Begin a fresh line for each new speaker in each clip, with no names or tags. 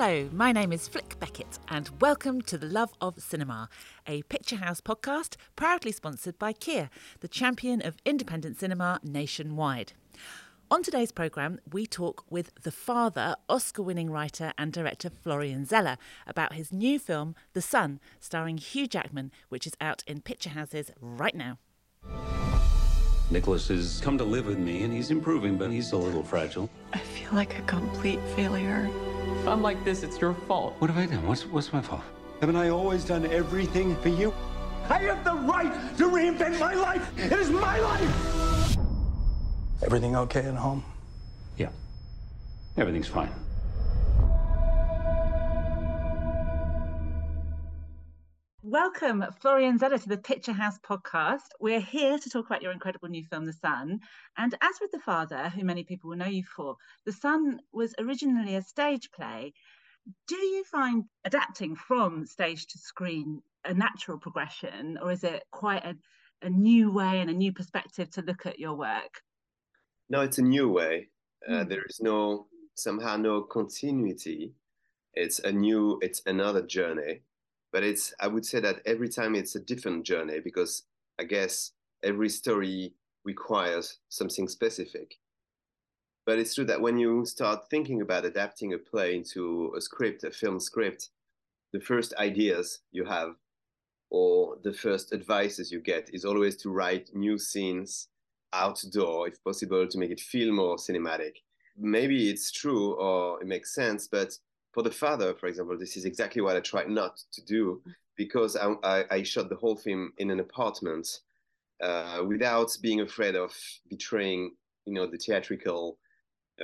Hello, my name is Flick Beckett, and welcome to The Love of Cinema, a Picturehouse podcast proudly sponsored by Kia, the champion of independent cinema nationwide. On today's programme, we talk with the father, Oscar winning writer and director Florian Zeller, about his new film, The Son, starring Hugh Jackman, which is out in picture houses right now.
Nicholas has come to live with me and he's improving, but he's a little fragile.
I feel like a complete failure.
If I'm like this, it's your fault.
What have I done? What's, what's my fault?
Haven't I always done everything for you? I have the right to reinvent my life. It is my life. Everything okay at home?
Yeah. Everything's fine.
Welcome, Florian Zeller, to the Picturehouse podcast. We're here to talk about your incredible new film, The Son. And as with The Father, who many people will know you for, The Son was originally a stage play. Do you find adapting from stage to screen a natural progression, or is it quite a, a new way and a new perspective to look at your work?
No, it's a new way. Uh,
Mm.
there is no somehow no continuity. It's a new, it's another journey. But it's I would say that every time it's a different journey because I guess every story requires something specific. But it's true that when you start thinking about adapting a play into a script, a film script, the first ideas you have or the first advices you get is always to write new scenes outdoor, if possible, to make it feel more cinematic. Maybe it's true or it makes sense, but for the father, for example, this is exactly what I tried not to do because I, I, I shot the whole film in an apartment uh, without being afraid of betraying, you know, the theatrical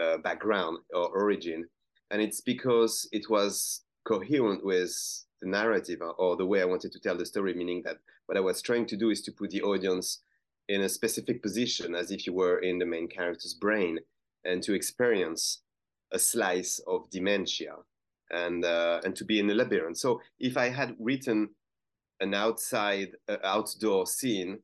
uh, background or origin. And it's because it was coherent with the narrative or the way I wanted to tell the story, meaning that what I was trying to do is to put the audience in a specific position as if you were in the main character's brain and to experience a slice of dementia and uh, and to be in a labyrinth. So if I had written an outside uh, outdoor scene,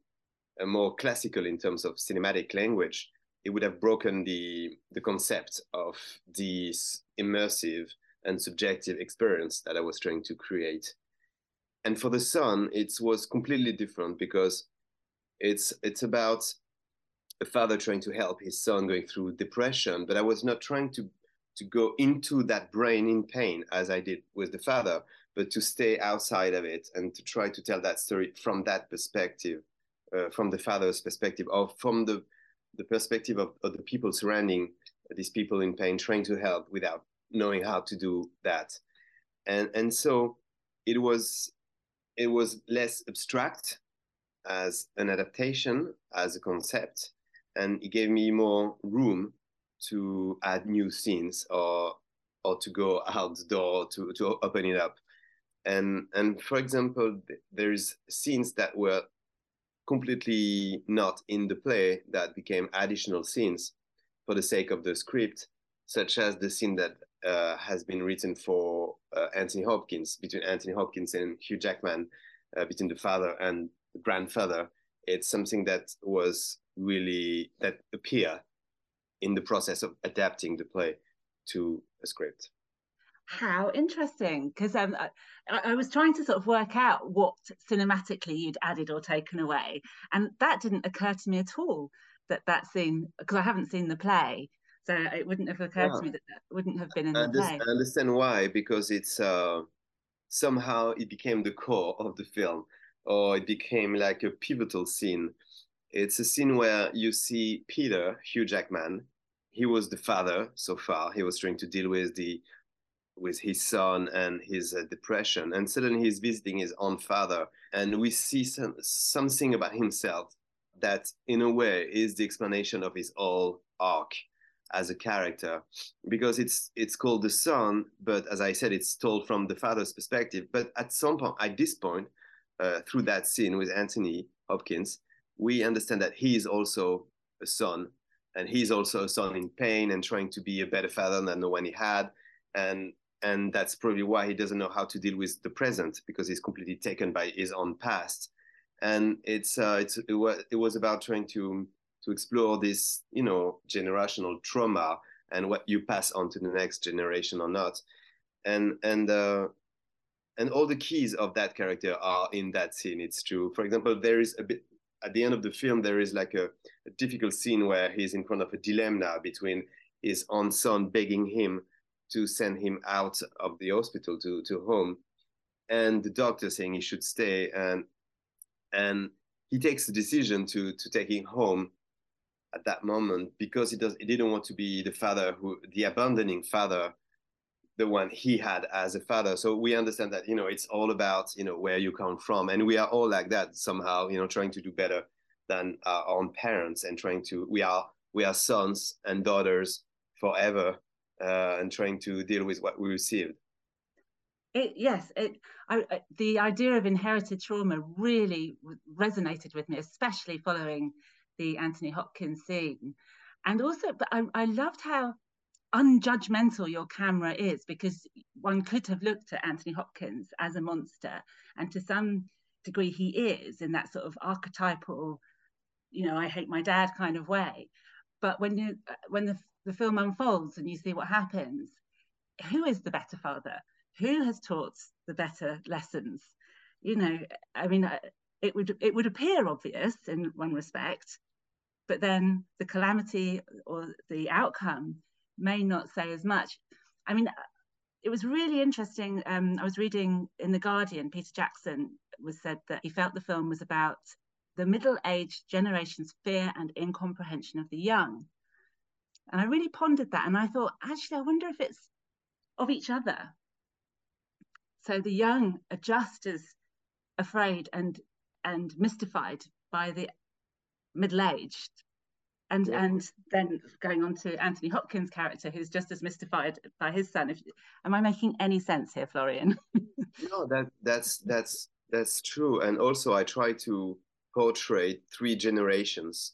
uh, more classical in terms of cinematic language, it would have broken the the concept of this immersive and subjective experience that I was trying to create. And for the son, it was completely different because it's it's about a father trying to help his son going through depression, but I was not trying to to go into that brain in pain as I did with the father, but to stay outside of it and to try to tell that story from that perspective, uh, from the father's perspective, or from the the perspective of, of the people surrounding these people in pain, trying to help without knowing how to do that, and and so it was it was less abstract as an adaptation, as a concept, and it gave me more room to add new scenes or or to go out outdoor to to open it up. And and for example, there's scenes that were completely not in the play that became additional scenes for the sake of the script, such as the scene that uh, has been written for uh, Anthony Hopkins between Anthony Hopkins and Hugh Jackman, uh, between the father and the grandfather. It's something that was really that appear in the process of adapting the play to a script.
How interesting! Because um, I, I was trying to sort of work out what cinematically you'd added or taken away, and that didn't occur to me at all. That that scene, because I haven't seen the play, so it wouldn't have occurred
Yeah.
to me that that wouldn't have been in
I
the play.
I understand why, because it's uh, somehow it became the core of the film, or it became like a pivotal scene. It's a scene where you see Peter, Hugh Jackman. He was the father so far. He was trying to deal with the with his son and his uh, depression, and suddenly he's visiting his own father, and we see some, something about himself that, in a way, is the explanation of his whole arc as a character. Because it's it's called the son but as i said it's told from the father's perspective. But at some point at this point uh, through that scene with anthony hopkins we understand that he is also a son and he's also a son in pain and trying to be a better father than the one he had and and that's probably why he doesn't know how to deal with the present because he's completely taken by his own past and it's uh, it's it was it was about trying to to explore this you know generational trauma and what you pass on to the next generation or not and and uh, and all the keys of that character are in that scene. It's true. For example, there is a bit at the end of the film. There is like a, a difficult scene where he's in front of a dilemma between his own son begging him to send him out of the hospital to to home, and the doctor saying he should stay, and and he takes the decision to to take him home at that moment because he does he didn't want to be the father who the abandoning father the one he had as a father. So we understand that you know it's all about you know where you come from. And we are all like that somehow you know trying to do better than our own parents and trying to we are we are sons and daughters forever uh, and trying to deal with what we received.
It, yes, it, I, I, the idea of inherited trauma really resonated with me, especially following the Anthony Hopkins scene. And also, but I, I loved how unjudgmental your camera is because one could have looked at Anthony Hopkins as a monster, and to some degree, he is in that sort of archetypal, you know, I hate my dad kind of way. But when you when the, the film unfolds and you see what happens, who is the better father? who has taught the better lessons? You know, I mean, it would it would appear obvious in one respect, but then the calamity or the outcome may not say as much. I mean, it was really interesting. Um, I was reading in the Guardian. Peter Jackson was said that he felt the film was about the middle-aged generation's fear and incomprehension of the young. And I really pondered that, and I thought, actually, I wonder if it's of each other so the young are just as afraid and and mystified by the middle-aged and yeah. and then going on to Anthony Hopkins' character, who's just as mystified by his son. If, am I making any sense here, Florian?
no, that that's that's that's true. And also, I try to portray three generations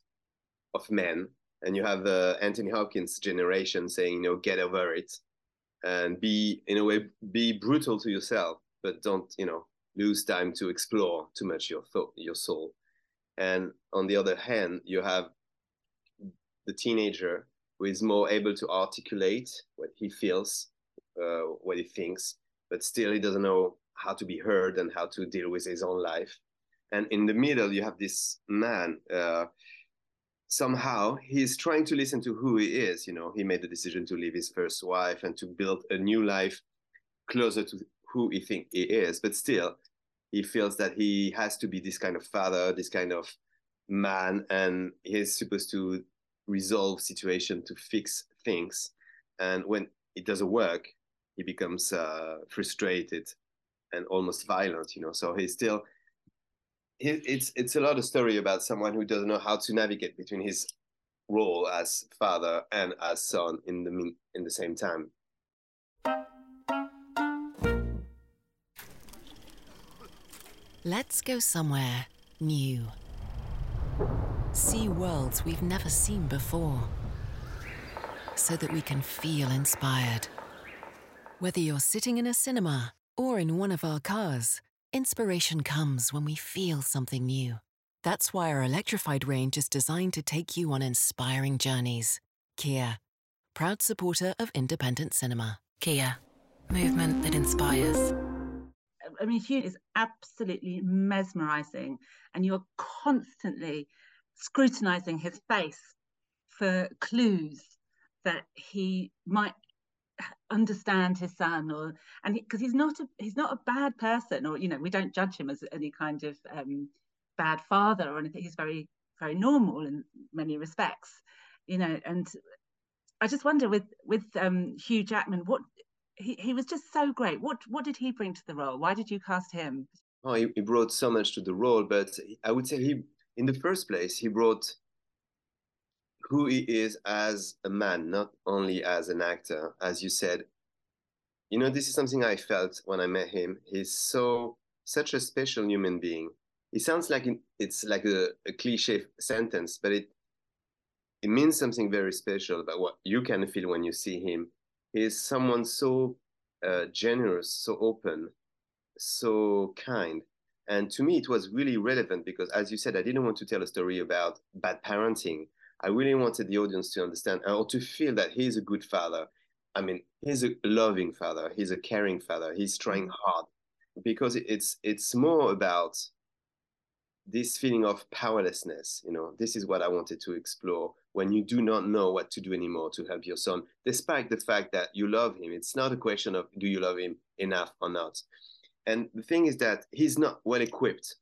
of men, and you have the Anthony Hopkins generation saying, you know, get over it, and be in a way be brutal to yourself but don't you know lose time to explore too much your thought your soul and on the other hand you have the teenager who is more able to articulate what he feels uh, what he thinks but still he doesn't know how to be heard and how to deal with his own life and in the middle you have this man uh, somehow he's trying to listen to who he is. You know, he made the decision to leave his first wife and to build a new life closer to who he think he is. But still, he feels that he has to be this kind of father, this kind of man, and he's supposed to resolve situation to fix things. And when it doesn't work, he becomes uh, frustrated and almost violent. You know, so he's still it's it's a lot of story about someone who doesn't know how to navigate between his role as father and as son in the in the same time.
Let's go somewhere new. See worlds we've never seen before. So that we can feel inspired. Whether you're sitting in a cinema or in one of our cars, Inspiration comes when we feel something new. That's why our electrified range is designed to take you on inspiring journeys. Kia, proud supporter of independent cinema. Kia, movement that inspires.
I mean, Hugh is absolutely mesmerizing, and you're constantly scrutinizing his face for clues that he might understand his son or and because he, he's not a he's not a bad person or you know we don't judge him as any kind of um, bad father or anything. He's very very normal in many respects you know and i just wonder with with um, hugh jackman what he, he was just so great. What what did he bring to the role? Why did you cast him?
Oh he, he brought so much to the role but i would say he in the first place he brought who he is as a man, not only as an actor. As you said, you know, this is something I felt when I met him. He's so such a special human being. It sounds like it's like a, a cliche sentence, but it it means something very special about what you can feel when you see him. He is someone so uh, generous, so open, so kind. And to me, it was really relevant because, as you said, I didn't want to tell a story about bad parenting. I really wanted the audience to understand or to feel that he is a good father. I mean, he's a loving father. He's a caring father. He's trying
Mhm.
hard because it's it's more about this feeling of powerlessness. You know, this is what I wanted to explore. When you do not know what to do anymore to help your son, despite the fact that you love him, it's not a question of do you love him enough or not. And the thing is that he's not well equipped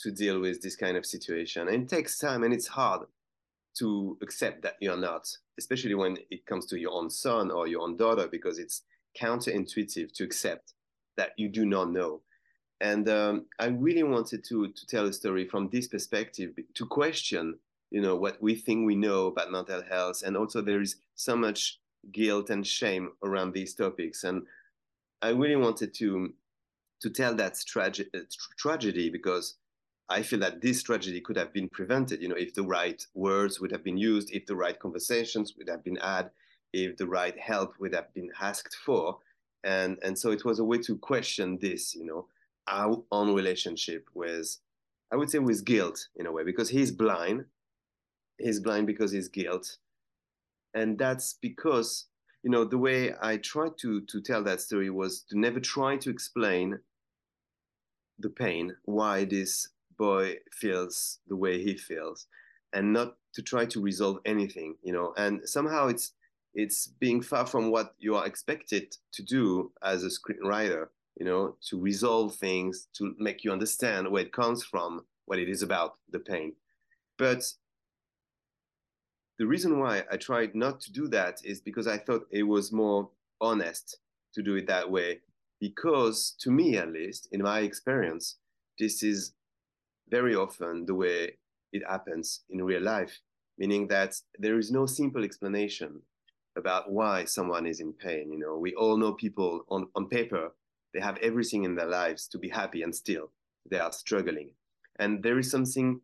to deal with this kind of situation. And it takes time and it's hard to accept that you're not, especially when it comes to your own son or your own daughter, because it's counterintuitive to accept that you do not know. And um, I really wanted to to tell a story from this perspective to question, you know, what we think we know about mental health, and also there is so much guilt and shame around these topics. And I really wanted to to tell that trage- uh, tragedy because I feel that this tragedy could have been prevented, you know, if the right words would have been used, if the right conversations would have been had, if the right help would have been asked for. And, and so it was a way to question this, you know, our own relationship with, I would say, with guilt in a way, because he's blind. He's blind because he's guilt. And that's because, you know, the way I tried to, to tell that story was to never try to explain the pain, why this boy feels the way he feels, and not to try to resolve anything, you know. And somehow it's it's being far from what you are expected to do as a screenwriter, you know, to resolve things, to make you understand where it comes from, what it is about, the pain. But the reason why I tried not to do that is because I thought it was more honest to do it that way. Because to me, at least, in my experience, this is very often the way it happens in real life, meaning that there is no simple explanation about why someone is in pain. You know, we all know people on, on paper, they have everything in their lives to be happy and still they are struggling. And there is something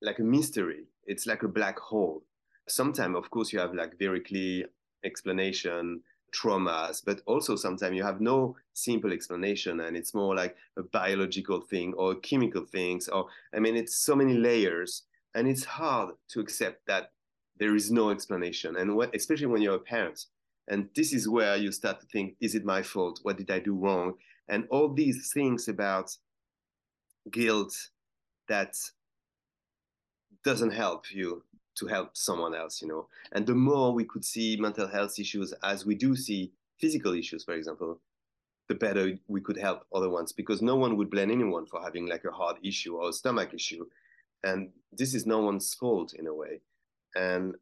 like a mystery. It's like a black hole. Sometimes, of course, you have like very clear explanation, traumas, but also sometimes you have no simple explanation and it's more like a biological thing or chemical things. Or, I mean, it's so many layers and it's hard to accept that there is no explanation. And what, especially when you're a parent. And this is where you start to think, is it my fault? What did I do wrong? And all these things about guilt that doesn't help you to help someone else, you know. And the more we could see mental health issues as we do see physical issues, for example, the better we could help other ones because no one would blame anyone for having like a heart issue or a stomach issue. And this is no one's fault in a way. And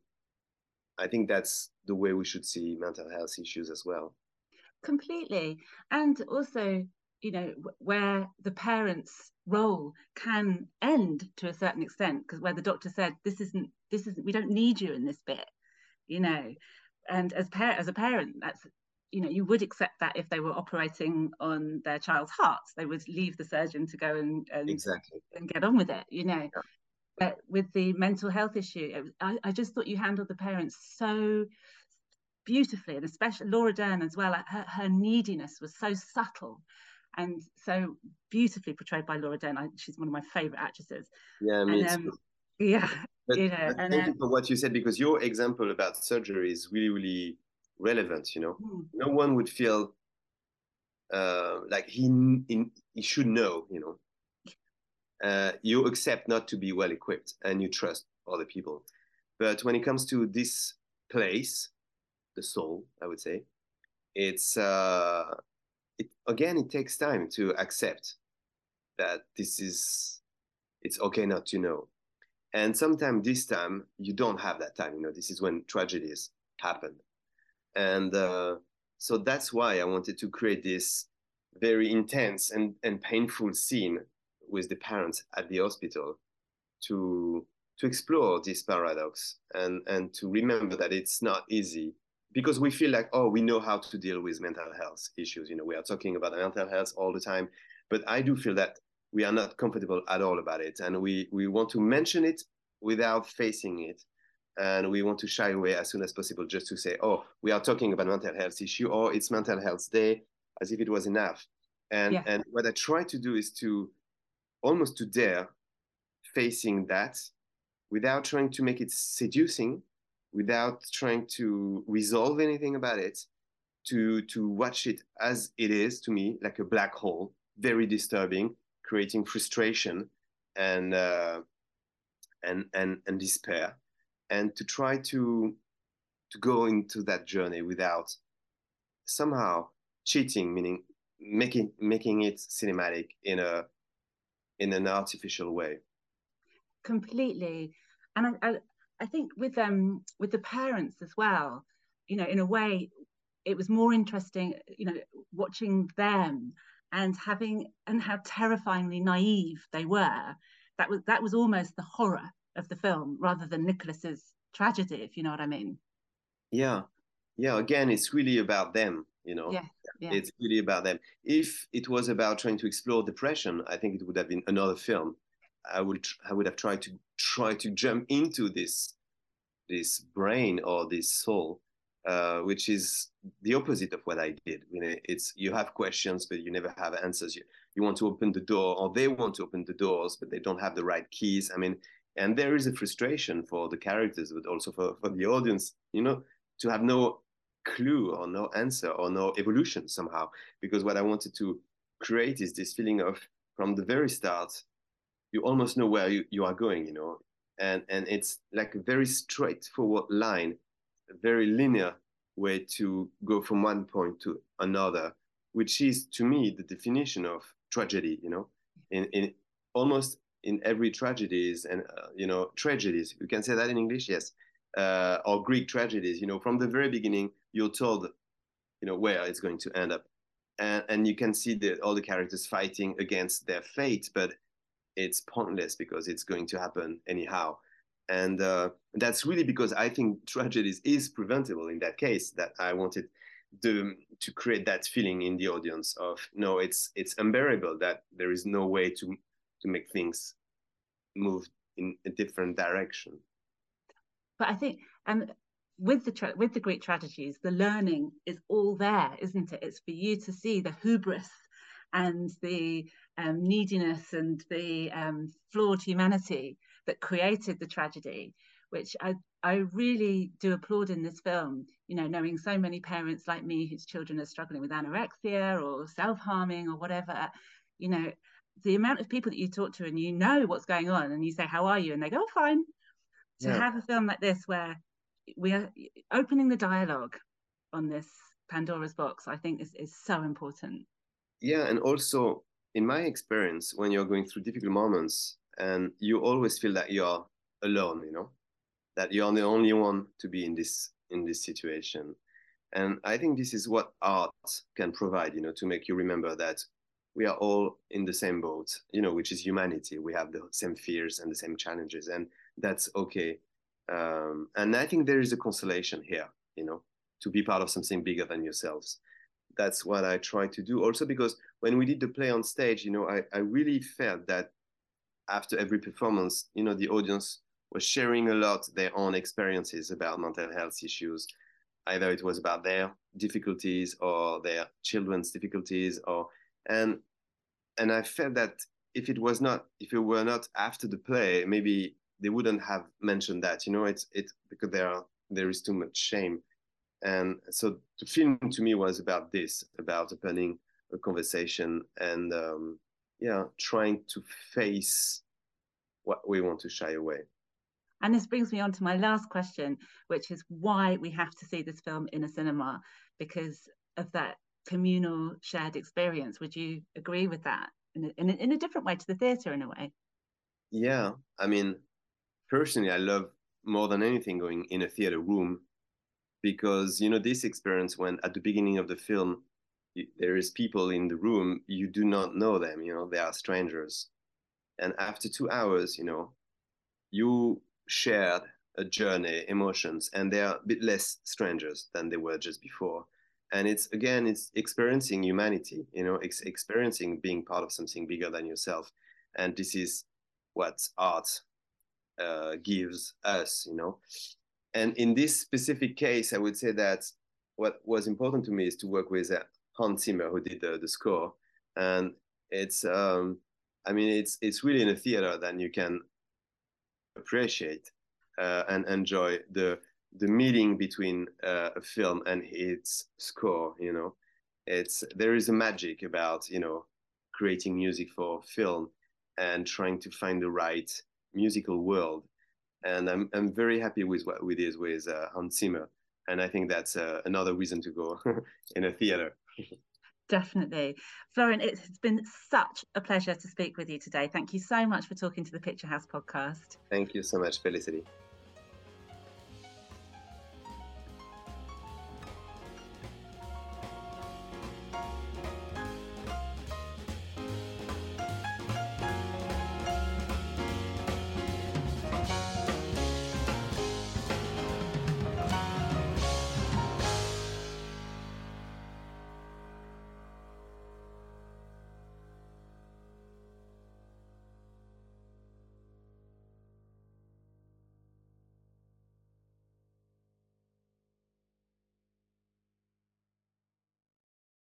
I think that's the way we should see mental health issues as well.
Completely. And also, you know, where the parents' role can end to a certain extent, because where the doctor said, this isn't, this isn't, we don't need you in this bit, you know. And as par- as a parent, that's you know, you would accept that if they were operating on their child's hearts, they would leave the surgeon to go and, and
exactly
and get on with it, you know.
Yeah.
But with the mental health issue, I, I just thought you handled the parents so beautifully, and especially Laura Dern as well. Her, her neediness was so subtle and so beautifully portrayed by Laura Dern. I, she's one of my favorite actresses.
Yeah, me
and, um, yeah,
But,
you know, and
thank
uh,
you for what you said because your example about surgery is really, really relevant. You know,
mm,
no one would feel uh, like he, he he should know. You know, uh, you accept not to be well equipped and you trust other people. But when it comes to this place, the soul, I would say, it's uh, again. It takes time to accept that this is it's okay not to know and sometimes this time you don't have that time you know this is when tragedies happen and uh, so that's why i wanted to create this very intense and, and painful scene with the parents at the hospital to to explore this paradox and and to remember that it's not easy because we feel like oh we know how to deal with mental health issues you know we are talking about mental health all the time but i do feel that we are not comfortable at all about it and we we want to mention it without facing it and we want to shy away as soon as possible just to say oh we are talking about mental health issue or it's mental health day as if it was enough and
Yeah.
and what i try to do is to almost to dare facing that without trying to make it seducing without trying to resolve anything about it, to to watch it as it is to me, like a black hole, very disturbing, creating frustration and uh, and and and despair, and to try to to go into that journey without somehow cheating, meaning making making it cinematic in a in an artificial way.
Completely, and I, I, I think with um with the parents as well, you know, in a way, it was more interesting, you know, watching them and having and how terrifyingly naive they were. That was that was almost the horror of the film rather than Nicholas's tragedy, if you know what I mean.
Yeah, yeah. Again, it's really about them. You know,
yeah, yeah.
it's really about them. If it was about trying to explore depression, I think it would have been another film. I would I would have tried to try to jump into this this brain or this soul, uh, which is the opposite of what I did. You know, it's you have questions but you never have answers. You you want to open the door or they want to open the doors but they don't have the right keys. I mean, and there is a frustration for the characters but also for, for the audience. You know, to have no clue or no answer or no evolution somehow because what I wanted to create is this feeling of from the very start you almost know where you, you are going you know? And and it's like a very straightforward line a very linear way to go from one point to another which is to me the definition of tragedy you know? In in almost in every tragedies and uh, you know tragedies. You can say that in english? Yes. Uh, or greek tragedies you know? From the very beginning you're told you know where it's going to end up. And and you can see that all the characters fighting against their fate but it's pointless because it's going to happen anyhow. And uh, that's really because I think tragedies is preventable in that case that I wanted to, to create that feeling in the audience of no, it's it's unbearable that there is no way to to make things move in a different direction.
But I think um, with the tra- with the great tragedies, the learning is all there, isn't it? It's for you to see the hubris and the um, neediness and the um, flawed humanity that created the tragedy, which I, I really do applaud in this film. You know, knowing so many parents like me whose children are struggling with anorexia or self harming or whatever, you know, the amount of people that you talk to and you know what's going on and you say, How are you? And they go, oh, Fine. To yeah. have a film like this where we are opening the dialogue on this Pandora's box, I think is, is so important
yeah and also in my experience when you're going through difficult moments and you always feel that you're alone you know that you're the only one to be in this in this situation. And i think this is what art can provide you know to make you remember that we are all in the same boat you know which is humanity. We have the same fears and the same challenges and that's okay. Um, and i think there is a consolation here you know to be part of something bigger than yourselves that's what I try to do. Also, because when we did the play on stage, you know, I, I really felt that after every performance, you know, the audience was sharing a lot their own experiences about mental health issues. Either it was about their difficulties or their children's difficulties, or and and I felt that if it was not, if it were not after the play, maybe they wouldn't have mentioned that. You know, it's it because there are there is too much shame and so the film to me was about this, about opening a conversation and um, yeah, trying to face what we want to shy away.
And this brings me on to my last question, which is why we have to see this film in a cinema because of that communal shared experience. Would you agree with that in a, in a, in a different way to the theatre in a way?
Yeah, I mean, personally, I love more than anything going in a theater room because you know this experience when at the beginning of the film there is people in the room you do not know them you know they are strangers. And after two hours you know you shared a journey emotions and they are a bit less strangers than they were just before. And it's again it's experiencing humanity you know ex- experiencing being part of something bigger than yourself. And this is what art uh, gives us you know and in this specific case, I would say that what was important to me is to work with uh, Hans Zimmer, who did the, the score. And it's, um, I mean, it's it's really in a theater that you can appreciate uh, and enjoy the the meeting between uh, a film and its score. You know, it's there is a magic about you know creating music for film and trying to find the right musical world. And I'm I'm very happy with what we did with uh, Hans Zimmer, and I think that's uh, another reason to go in a theater.
Definitely. Florian, it's been such a pleasure to speak with you today. Thank you so much for talking to the Picturehouse podcast.
Thank you so much, Felicity.